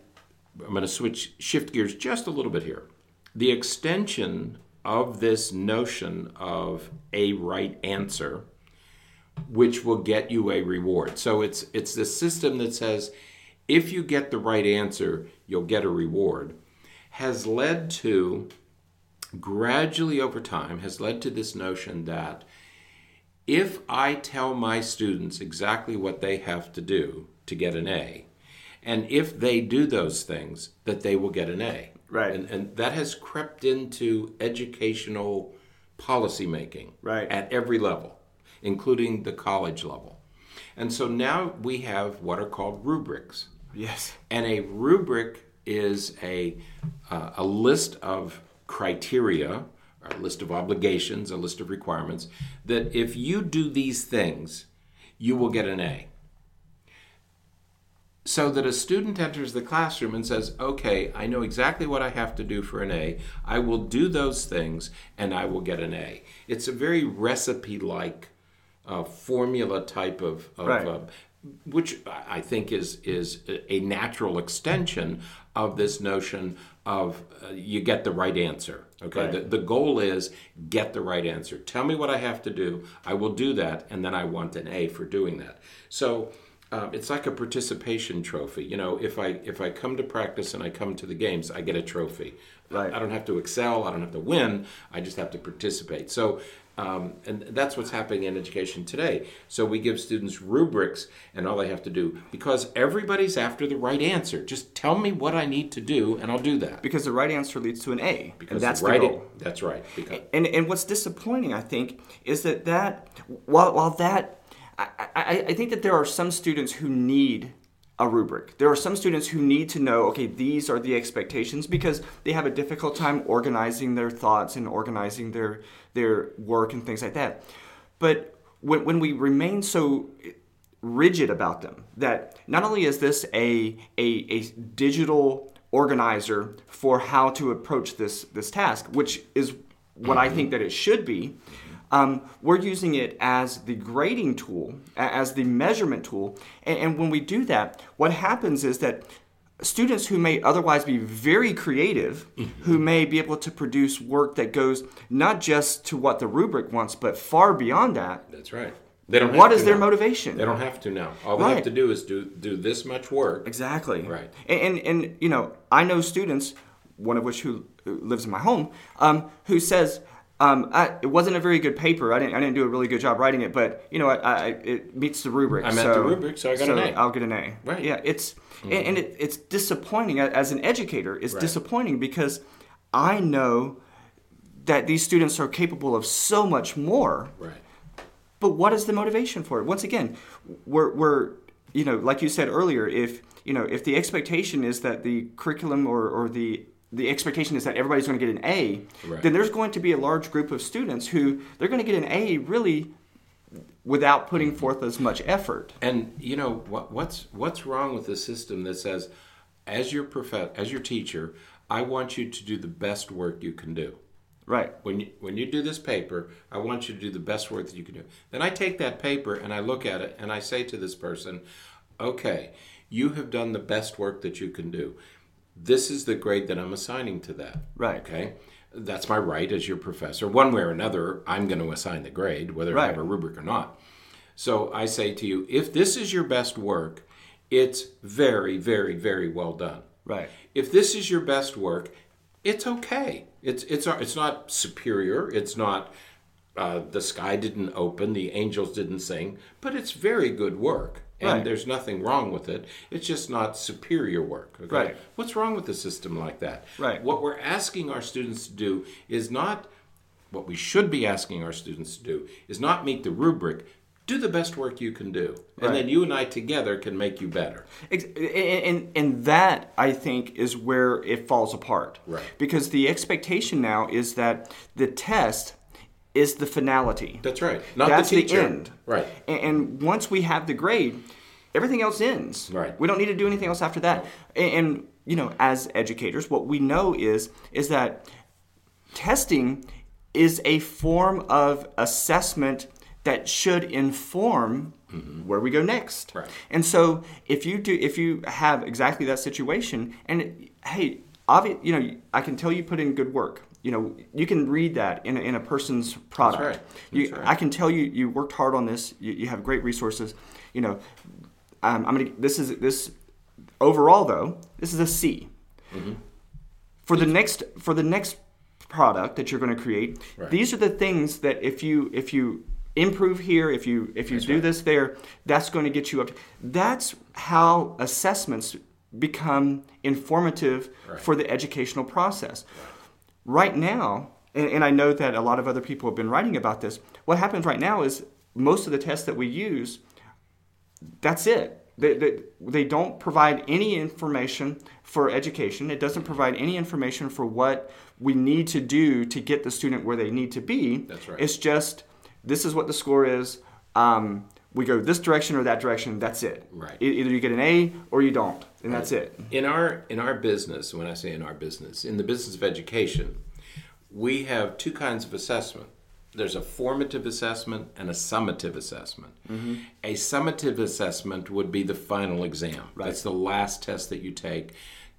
I'm going to switch, shift gears just a little bit here. The extension of this notion of a right answer, which will get you a reward. So it's it's the system that says if you get the right answer, you'll get a reward, has led to gradually over time has led to this notion that if I tell my students exactly what they have to do to get an A, and if they do those things, that they will get an A. Right. And, and that has crept into educational policymaking Right. at every level, including the college level. And so now we have what are called rubrics. yes And a rubric is a, uh, a list of criteria, a list of obligations, a list of requirements, that if you do these things, you will get an A. So that a student enters the classroom and says, okay, I know exactly what I have to do for an A. I will do those things and I will get an A. It's a very recipe like uh, formula type of, of Right. uh, which I think is is a natural extension of this notion of uh, you get the right answer. Okay, Right. the, the goal is get the right answer. Tell me what I have to do. I will do that, and then I want an A for doing that. So. Um, it's like a participation trophy. You know, if I if I come to practice and I come to the games, I get a trophy. Right. I don't have to excel. I don't have to win. I just have to participate. So Um, and that's what's happening in education today. So we give students rubrics, and all they have to do because everybody's after the right answer. Just tell me what I need to do, and I'll do that. Because the right answer leads to an A, Because and that's the right the goal. that's right. Because, And and what's disappointing, I think, is that that while while that I, I, I think that there are some students who need a rubric. There are some students who need to know, okay, these are the expectations because they have a difficult time organizing their thoughts and organizing their their work and things like that. But when, when we remain so rigid about them that not only is this a, a, a digital organizer for how to approach this, this task, which is what I think that it should be, um, we're using it as the grading tool, as the measurement tool. And, and when we do that, what happens is that students who may otherwise be very creative, who may be able to produce work that goes not just to what the rubric wants, but far beyond that, that's right. They don't. what is their now. motivation? They don't have to now. All they have to do is do do this much work. Exactly. Right. And, and and you know, I know students, one of which who, who lives in my home, um, who says. Um, I, it wasn't a very good paper. I didn't. I didn't do a really good job writing it, but you know, I, I, it meets the rubric. I met so, the rubric, so I got an A. I'll get an A. Right. Mm-hmm. Yeah. It's and, and it, it's disappointing as an educator. It's Right. disappointing because I know that these students are capable of so much more. Right. But what is the motivation for it? Once again, we're, we're you know, like you said earlier, if you know, if the expectation is that the curriculum or, or the the expectation is that everybody's going to get an A, Right. then there's going to be a large group of students who they're going to get an A really without putting mm-hmm. forth as much effort. And you know what, what's what's wrong with the system that says, as your prof- as your teacher, I want you to do the best work you can do. Right. When you when you do this paper, I want you to do the best work that you can do. Then I take that paper and I look at it and I say to this person, okay, you have done the best work that you can do. This is the grade that I'm assigning to that. Right. Okay. That's my right as your professor. One way or another, I'm going to assign the grade, whether I have a rubric or not. So I say to you, if this is your best work, it's very, very, very well done. Right. If this is your best work, it's okay. It's it's it's not superior. It's not uh, the sky didn't open, the angels didn't sing, but it's very good work, and Right. there's nothing wrong with it. It's just not superior work. Okay? Right. What's wrong with a system like that? Right. What we're asking our students to do is not what we should be asking our students to do is not meet the rubric. Do the best work you can do, and Right. then you and I together can make you better. And, and, and that, I think, is where it falls apart. Right. Because the expectation now is that the test is the finality. That's right. Not That's the the, end. Right. And, and once we have the grade, everything else ends. Right. We don't need to do anything else after that. And, and you know, as educators, what we know is is that testing is a form of assessment that should inform where we go next. Mm-hmm. Right. And so if you do if you have exactly that situation and it- hey, obvi- you know, I can tell you put in good work. You know, you can read that in a, in a person's product. right. You, right. I can tell you you worked hard on this. You, you have great resources. You know, um, I'm gonna. This is this overall though. This is a C. Mm-hmm. For the next for the next product that you're going to create, Right. these are the things that if you if you improve here, if you if you That's do right. this there, that's going to get you up. That's how assessments become informative Right. for the educational process. Right now, and, and I know that a lot of other people have been writing about this. What happens right now is most of the tests that we use that's it. They, they, they don't provide any information for education. It doesn't provide any information for what we need to do to get the student where they need to be. That's right. It's just this is what the score is. Um, we go this direction or that direction. That's it. Right. Either you get an A or you don't, and that's it. In our in our business, when I say in our business, in the business of education, we have two kinds of assessment. There's a formative assessment and a summative assessment. Mm-hmm. A summative assessment would be the final exam. That's the last test that you take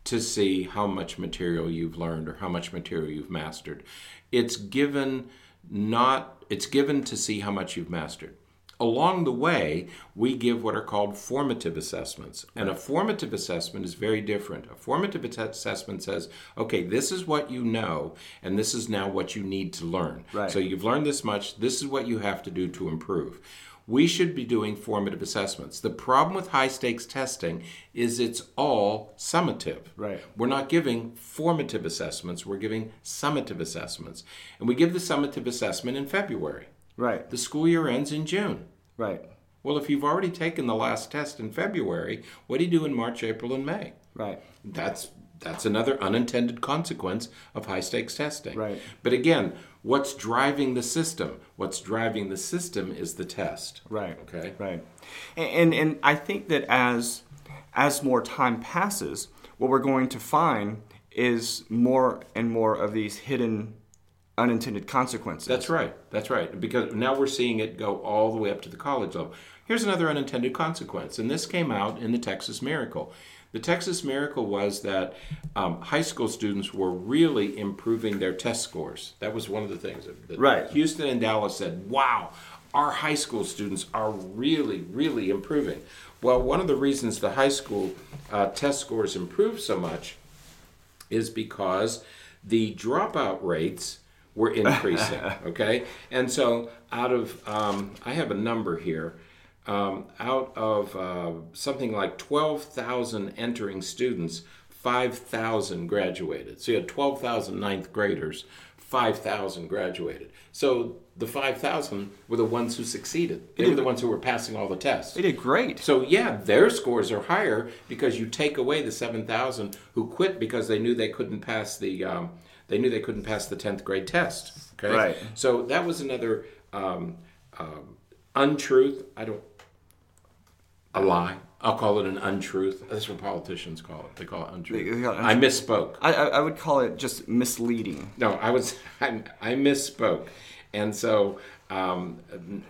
to see how much material you've learned or how much material you've mastered. It's given not it's given to see how much you've mastered. Along the way, we give what are called formative assessments. And a formative assessment is very different. A formative assessment says, okay, this is what you know, and this is now what you need to learn. Right. So you've learned this much, this is what you have to do to improve. We should be doing formative assessments. The problem with high stakes testing is it's all summative. Right. We're not giving formative assessments, we're giving summative assessments. And we give the summative assessment in February. Right. The school year ends in June. Right. Well, if you've already taken the last test in February, what do you do in March, April, and May? Right. That's that's another unintended consequence of high stakes testing. Right. But again, what's driving the system? What's driving the system is the test. Right. Okay. Right. And, and and I think that as as more time passes, what we're going to find is more and more of these hidden unintended consequences. That's right. That's right. Because now we're seeing it go all the way up to the college level. Here's another unintended consequence, and this came out in the Texas Miracle. The Texas Miracle was that um, high school students were really improving their test scores. That was one of the things. That Right. Houston and Dallas said, wow, our high school students are really, really improving. Well, one of the reasons the high school uh, test scores improved so much is because the dropout rates were increasing. okay, and so out of um, I have a number here. Um, out of uh, something like 12,000 entering students, 5,000 graduated. So you had 12,000 ninth graders, 5,000 graduated. So the 5,000 were the ones who succeeded. They were the ones who were passing all the tests. They did great. So yeah, their scores are higher because you take away the seven thousand who quit because they knew they couldn't pass the um, they knew they couldn't pass the tenth grade test. Okay, Right. So that was another um, um, untruth. I don't a lie. I'll call it an untruth. That's what politicians call it. They call it untruth. Call it I misspoke. I, I I would call it just misleading. No, I was I, I misspoke, and so um,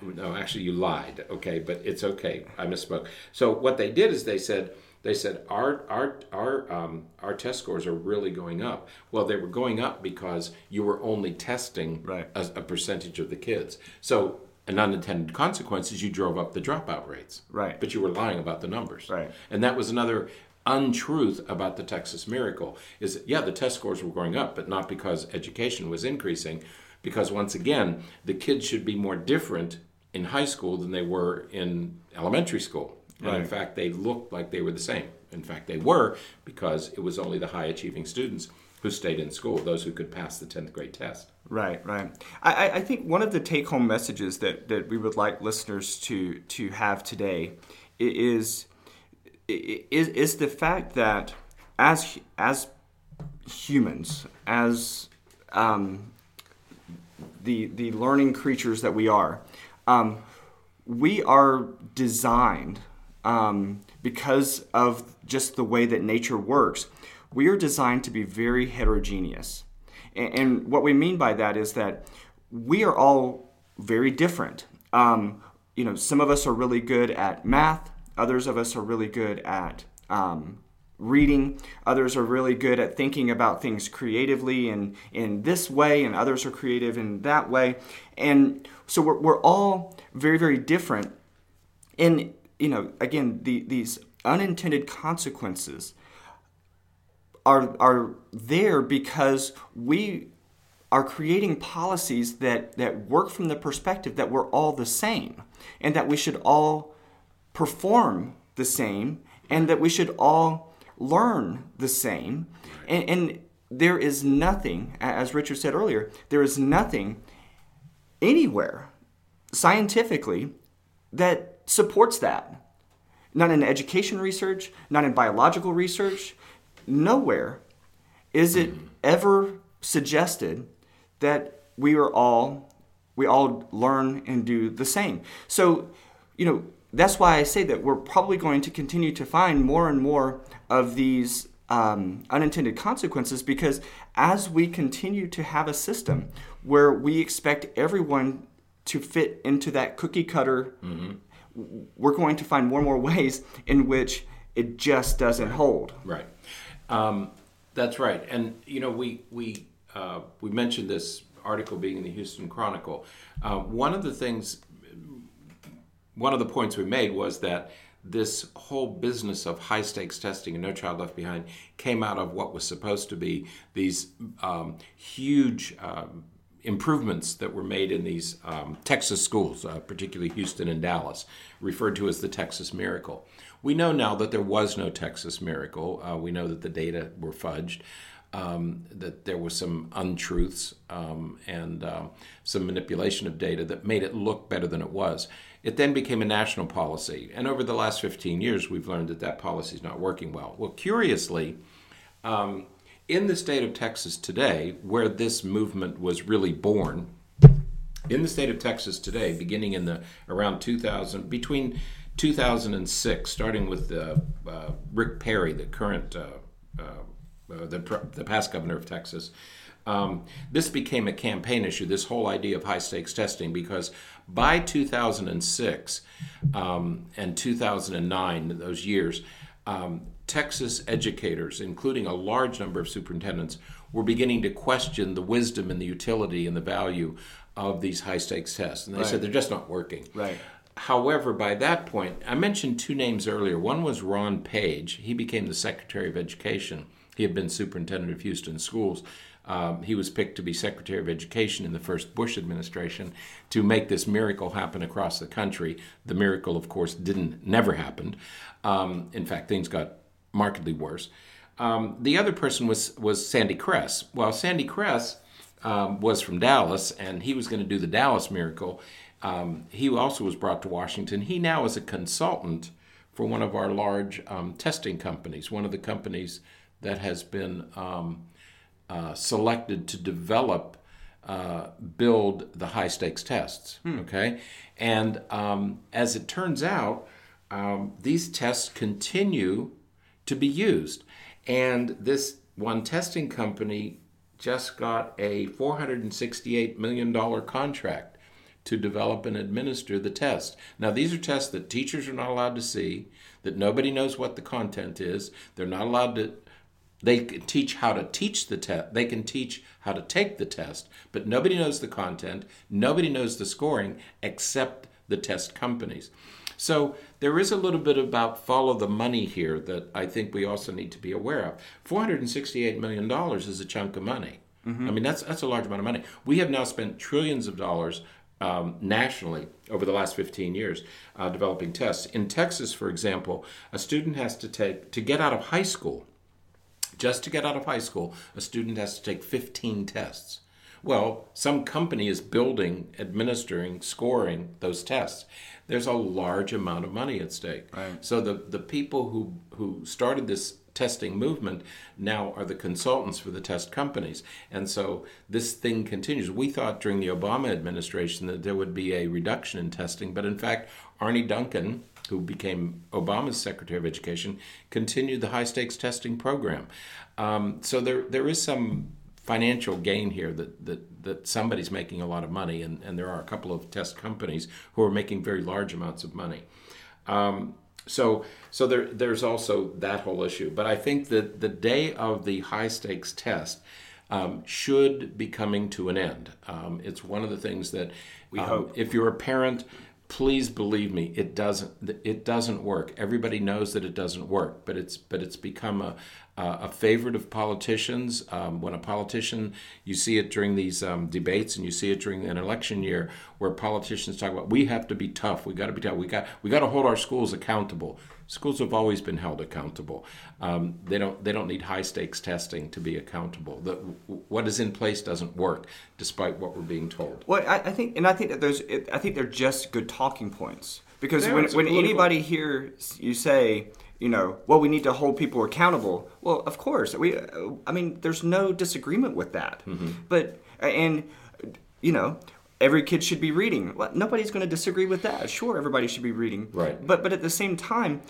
no, actually you lied. Okay, but it's okay. I misspoke. So what they did is they said they said our our our um, our test scores are really going up. Well, they were going up because you were only testing Right. a, a percentage of the kids. So an unintended consequence is you drove up the dropout rates. Right. But you were lying about the numbers. Right. And that was another untruth about the Texas Miracle is that, yeah, the test scores were going up, but not because education was increasing. Because once again, the kids should be more different in high school than they were in elementary school. And in fact, they looked like they were the same. In fact, they were because it was only the high achieving students who stayed in school, those who could pass the 10th grade test. Right, right. I, I- think one of the take-home messages that, that we would like listeners to to have today is is is the fact that as as humans, as um, the the learning creatures that we are, um, we are designed um, because of just the way that nature works. We are designed to be very heterogeneous, and, and what we mean by that is that we are all very different. Um, you know, some of us are really good at math. Others of us are really good at um, reading. Others are really good at thinking about things creatively and in this way, and others are creative in that way. And so we're, we're all very, very different. And, you know, again, the, these unintended consequences are, are there because we are creating policies that, that work from the perspective that we're all the same and that we should all perform the same and that we should all learn the same. And, and there is nothing, as Richard said earlier, there is nothing anywhere scientifically that supports that. Not in education research, not in biological research, nowhere is it ever suggested that we are all we all learn and do the same. So, you know, that's why I say that we're probably going to continue to find more and more of these um, unintended consequences because as we continue to have a system where we expect everyone to fit into that cookie cutter, we're going to find more and more ways in which it just doesn't hold. Right. Um, that's right. And you know, we we uh, we mentioned this article being in the Houston Chronicle. Uh, one of the things one of the points we made was that this whole business of high stakes testing and No Child Left Behind came out of what was supposed to be these um, huge um, improvements that were made in these um, Texas schools, uh, particularly Houston and Dallas, referred to as the Texas Miracle. We know now that there was no Texas Miracle. Uh, we know that the data were fudged. Um, that there was some untruths um, and uh, some manipulation of data that made it look better than it was. It then became a national policy, and over the last 15 years, we've learned that that policy is not working well. Well, curiously, um, in the state of Texas today, where this movement was really born, in the state of Texas today, beginning in the around 2000, between 2006, starting with uh, uh, Rick Perry, the current uh, uh, uh, the, the past governor of Texas. Um, this became a campaign issue, this whole idea of high stakes testing, because by 2006 um, and 2009, those years, um, Texas educators, including a large number of superintendents, were beginning to question the wisdom and the utility and the value of these high stakes tests. And they right. said they're just not working. Right. However, by that point, I mentioned two names earlier. One was Rod Paige. He became the Secretary of Education. He had been superintendent of Houston schools. Um, he was picked to be Secretary of Education in the first Bush administration to make this miracle happen across the country. The miracle, of course, didn't never happened. Um, in fact, things got markedly worse. Um, the other person was was Sandy Kress. Well, Sandy Kress um, was from Dallas, and he was going to do the Dallas miracle. Um, he also was brought to Washington. He now is a consultant for one of our large um, testing companies, one of the companies that has been um, uh, selected to develop, uh, build the high stakes tests. Hmm. Okay, and um, as it turns out, um, these tests continue to be used, and this one testing company just got a 468 million dollar contract to develop and administer the test. Now, these are tests that teachers are not allowed to see, that nobody knows what the content is. They're not allowed to they can teach how to teach the test. They can teach how to take the test, but nobody knows the content. Nobody knows the scoring except the test companies. So there is a little bit about follow the money here that I think we also need to be aware of. Four hundred and sixty-eight million dollars is a chunk of money. Mm-hmm. I mean, that's that's a large amount of money. We have now spent trillions of dollars um, nationally over the last 15 years uh, developing tests. In Texas, for example, a student has to take to get out of high school just to get out of high school, a student has to take 15 tests. Well, some company is building, administering, scoring those tests. There's a large amount of money at stake. Right. So the, the people who, who started this testing movement now are the consultants for the test companies. And so this thing continues. We thought during the Obama administration that there would be a reduction in testing, but in fact, Arne Duncan, who became Obama's Secretary of Education, continued the high stakes testing program. Um, so there there is some financial gain here that, that, that somebody's making a lot of money, and, and there are a couple of test companies who are making very large amounts of money. Um, so so there there's also that whole issue. But I think that the day of the high stakes test um, should be coming to an end. Um, it's one of the things that we um, hope. If you're a parent please believe me it doesn't it doesn't work. Everybody knows that it doesn't work but it's but it's become a a favorite of politicians. Um, when a politician you see it during these um, debates and you see it during an election year where politicians talk about we have to be tough. We got to be tough. We got we got to hold our schools accountable schools have always been held accountable um, they don't they don't need high stakes testing to be accountable the, what is in place doesn't work despite what we're being told well I, I think and I think that there's I think they're just good talking points because when, when anybody hears you say, you know, well, we need to hold people accountable. Well, of course, we. I mean, there's no disagreement with that. Mm-hmm. But and you know, every kid should be reading. Well, nobody's going to disagree with that. Sure, everybody should be reading. Right. But but at the same time,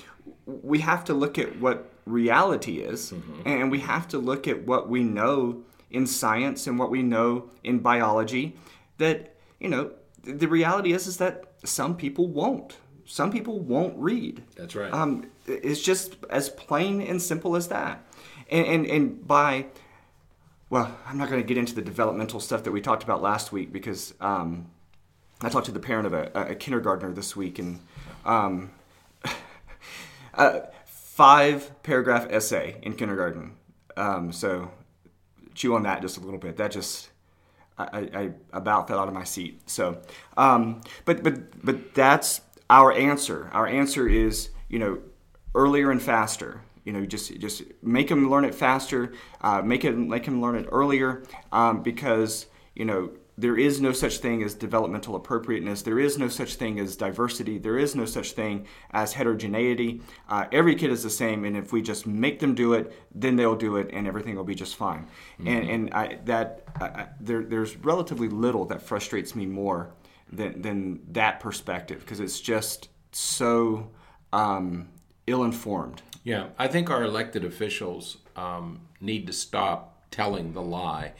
we have to look at what reality is, mm-hmm. and we have to look at what we know in science and what we know in biology. That you know, the reality is is that some people won't. Some people won't read. That's right. Um, it's just as plain and simple as that. And, and, and by, well, I'm not going to get into the developmental stuff that we talked about last week because um, I talked to the parent of a, a kindergartner this week, and um, a five paragraph essay in kindergarten. Um, so chew on that just a little bit. That just I, I about fell out of my seat. So, um, but but but that's our answer. Our answer is you know earlier and faster. You know, just just make them learn it faster. Uh, make it make them learn it earlier um, because you know there is no such thing as developmental appropriateness. There is no such thing as diversity. There is no such thing as heterogeneity. Uh, every kid is the same, and if we just make them do it, then they'll do it, and everything will be just fine. Mm-hmm. And and I, that I, there, there's relatively little that frustrates me more than than that perspective because it's just so um, ill-informed. Yeah, I think our elected officials um, need to stop telling the lie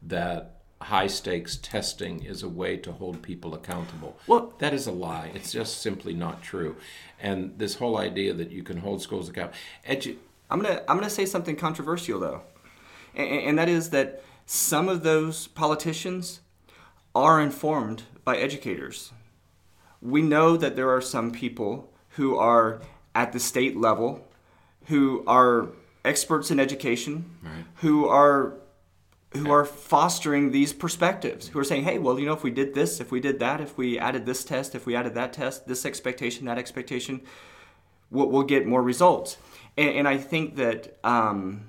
that high stakes testing is a way to hold people accountable. Well, that is a lie. It's just simply not true. And this whole idea that you can hold schools accountable. Edu- I'm gonna I'm gonna say something controversial though, and, and that is that some of those politicians are informed by educators. We know that there are some people who are at the state level who are experts in education, right. who are who are fostering these perspectives, who are saying, hey, well, you know, if we did this, if we did that, if we added this test, if we added that test, this expectation, that expectation, we'll, we'll get more results. And, and I think that um,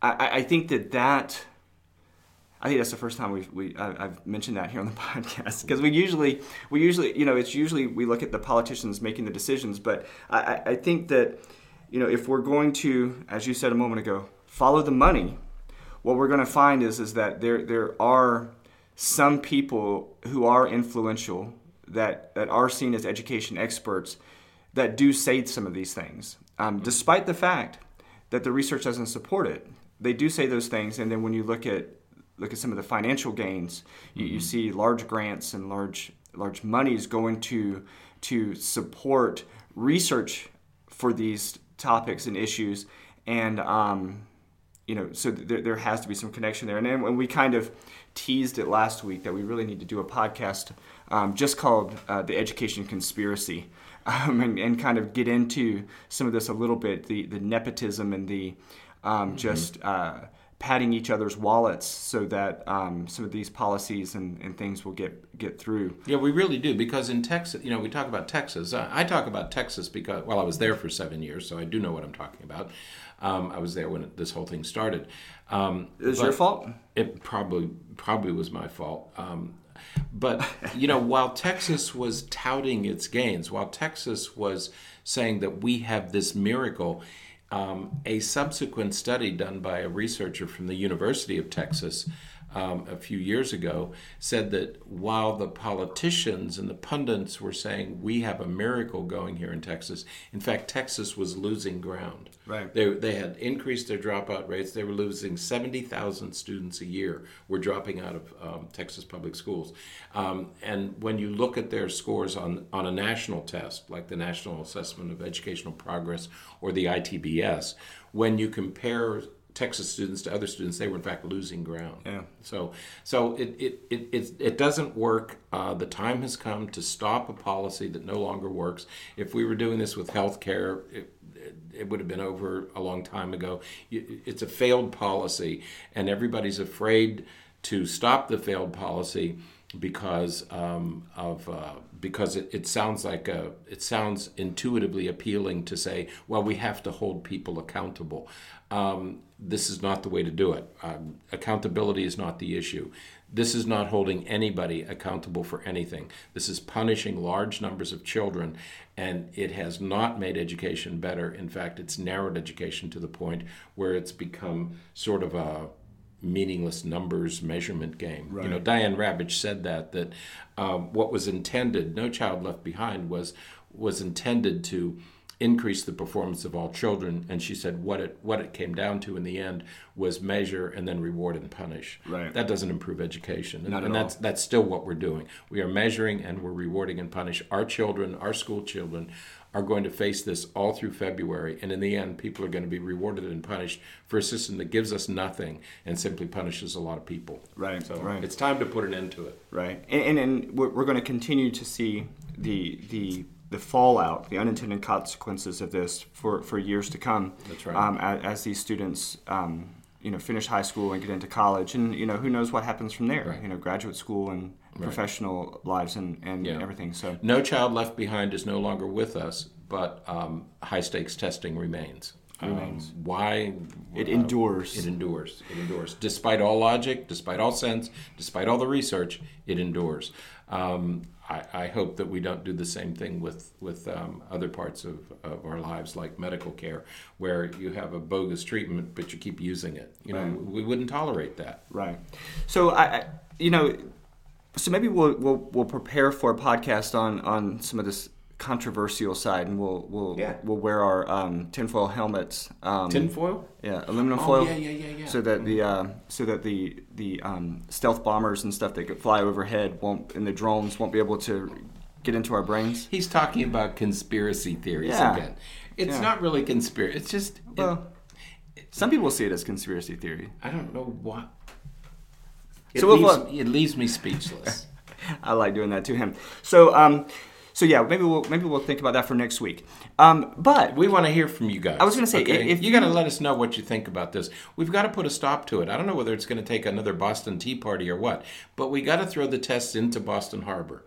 I, I, think that that I think that's the first time we've we I've mentioned that here on the podcast because we usually we usually you know it's usually we look at the politicians making the decisions, but I, I think that you know if we're going to, as you said a moment ago, follow the money what we're going to find is is that there there are some people who are influential that that are seen as education experts that do say some of these things, um, despite the fact that the research doesn't support it. They do say those things, and then when you look at look at some of the financial gains, you, mm-hmm. you see large grants and large large monies going to to support research for these topics and issues, and um, you know, so there, there has to be some connection there. And when we kind of teased it last week that we really need to do a podcast um, just called uh, The Education Conspiracy um, and, and, kind of get into some of this a little bit the, the nepotism and the um, mm-hmm. just uh, padding each other's wallets so that um, some of these policies and, and, things will get get through. Yeah, we really do because in Texas, you know, we talk about Texas. I talk about Texas because well, I was there for seven years, so I do know what I'm talking about. Um, I was there when this whole thing started. Um, it was your fault. It probably probably was my fault. Um, but you know, while Texas was touting its gains, while Texas was saying that we have this miracle, um, a subsequent study done by a researcher from the University of Texas um, a few years ago said that while the politicians and the pundits were saying we have a miracle going here in Texas, in fact, Texas was losing ground. Right. They, they had increased their dropout rates. They were losing 70,000 students a year were dropping out of um, Texas public schools. Um, and when you look at their scores on, on a national test, like the National Assessment of Educational Progress or the ITBS, when you compare Texas students to other students, they were in fact losing ground. Yeah. So, so it it, it, it, it doesn't work. Uh, the time has come to stop a policy that no longer works. If we were doing this with health care, it, it would have been over a long time ago. It's a failed policy, and everybody's afraid to stop the failed policy because um, of uh, because it, it sounds like a, it sounds intuitively appealing to say, well, we have to hold people accountable. Um, this is not the way to do it. Um, accountability is not the issue. This is not holding anybody accountable for anything. This is punishing large numbers of children, and it has not made education better. In fact, it's narrowed education to the point where it's become sort of a meaningless numbers measurement game. Right. You know, Diane Ravitch said that that um, what was intended, No Child Left Behind, was was intended to increase the performance of all children. And she said what it what it came down to in the end was measure and then reward and punish. Right. That doesn't improve education. And, and that's that's still what we're doing. We are measuring and we're rewarding and punish our children our school children are going to face this all through February, and in the end, people are going to be rewarded and punished for a system that gives us nothing and simply punishes a lot of people. Right, So right. it's time to put an end to it. Right, and and, and we're, going to continue to see the the the fallout, the unintended consequences of this for, for years to come. That's right. Um, as, as these students, um, you know, finish high school and get into college, and you know, who knows what happens from there? Right. You know, graduate school and professional lives and and Yeah. everything. So No child left behind is no longer with us, but um, high stakes testing remains. Remains. why? it uh, endures. It endures. It endures. Despite all logic, despite all sense, despite all the research, it endures. Um, I, I hope that we don't do the same thing with with um, other parts of, of our lives, like medical care, where you have a bogus treatment, but you keep using it. You know, we wouldn't tolerate that. Right. So I you know, so maybe we'll we'll we'll prepare for a podcast on on some of this controversial side, and we'll we'll Yeah. we'll wear our um, tinfoil helmets. Um, Tinfoil? Yeah, aluminum Oh, foil. yeah, yeah, yeah, yeah. So that the uh, so that the the um, stealth bombers and stuff that could fly overhead won't, and the drones won't be able to get into our brains. He's talking about conspiracy theories Yeah. again. It's Yeah. not really conspiracy. It's just it- Well, some people see it as conspiracy theory. I don't know what. It, So we'll- leaves, it leaves me speechless. I like doing that to him. So um, so yeah, maybe we'll maybe we'll think about that for next week. Um, but we want to hear from you guys. I was gonna say, okay? if you got to let us know what you think about this. We've got to put a stop to it. I don't know whether it's going to take another Boston Tea Party or what, but we got to throw the tests into Boston Harbor.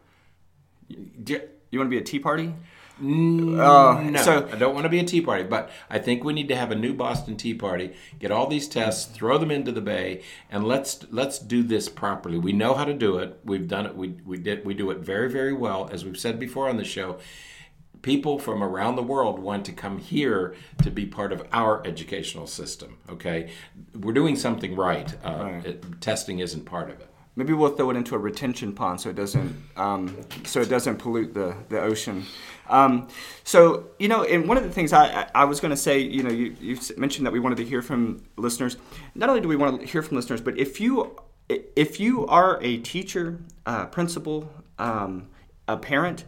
Do- you want to be a tea party? No, so- I don't want to be a tea party, but I think we need to have a new Boston Tea Party. Get all these tests, throw them into the bay, and let's let's do this properly. We know how to do it. We've done it. We we did we do it very very well, as we've said before on the show. People from around the world want to come here to be part of our educational system. Okay, we're doing something right. Uh, It, testing isn't part of it. Maybe we'll throw it into a retention pond so it doesn't um, so it doesn't pollute the the ocean. Um, so you know, and one of the things I, I, was going to say, you know, you, you mentioned that we wanted to hear from listeners. Not only do we want to hear from listeners, but if you if you are a teacher, uh, principal, um, a parent,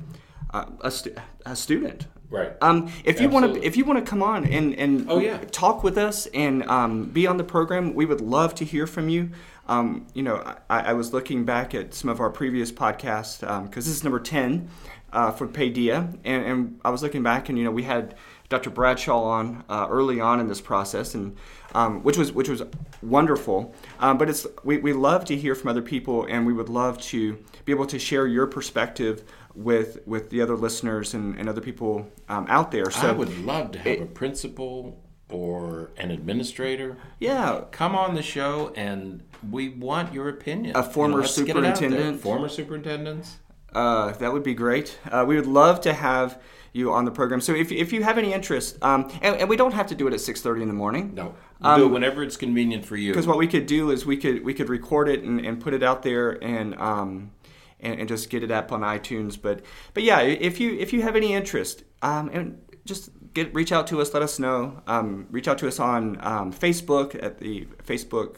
uh, a, stu- a student, Right. um, if you want to, if you want to come on and and Oh, yeah. talk with us and um, be on the program, we would love to hear from you. Um, you know, I, I was looking back at some of our previous podcasts because this is number ten uh, for Paedeia, and, and I was looking back and you know we had Dr. Bradshaw on uh, early on in this process, and um, which was which was wonderful. Um, but it's we, we love to hear from other people, and we would love to be able to share your perspective with with the other listeners and, and other people um, out there. So I would love to have it- a principal or an administrator yeah, come on the show and we want your opinion. A former let's get it out there. superintendent. Former superintendents. Uh, that would be great. Uh, we would love to have you on the program. So if, if you have any interest, um, and, and we don't have to do it at six thirty in the morning. No. We'll do it whenever it's convenient for you. Because what we could do is we could we could record it and, and put it out there and um and, and just get it up on iTunes. But but yeah, if you if you have any interest, um, and just get reach out to us. Let us know. Um, reach out to us on um, Facebook at the Facebook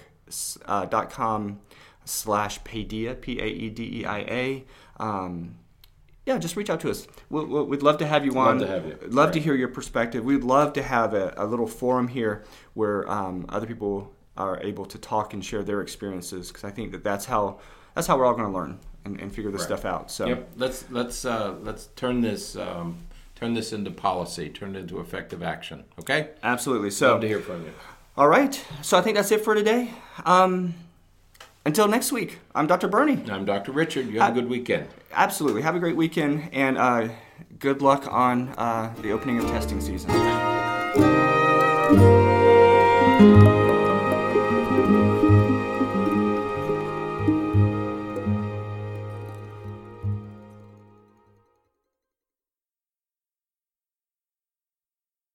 uh, dot com slash Paedeia P A E D E I A. Um, yeah, just reach out to us. We'll, we'll, we'd love to have you on. Love to have you. Love to hear your perspective. We'd love to have a, a little forum here where um, other people are able to talk and share their experiences because I think that that's how that's how we're all going to learn and, and figure this stuff out. So Yep. Let's let's uh, let's turn this um, turn this into policy. Turn it into effective action. Okay. absolutely. So Love to hear from you. all right. So I think that's it for today. Um, until next week, I'm Dr. Berney. I'm Dr. Richard. You have a good weekend. Absolutely. Have a great weekend and uh, good luck on uh, the opening of testing season.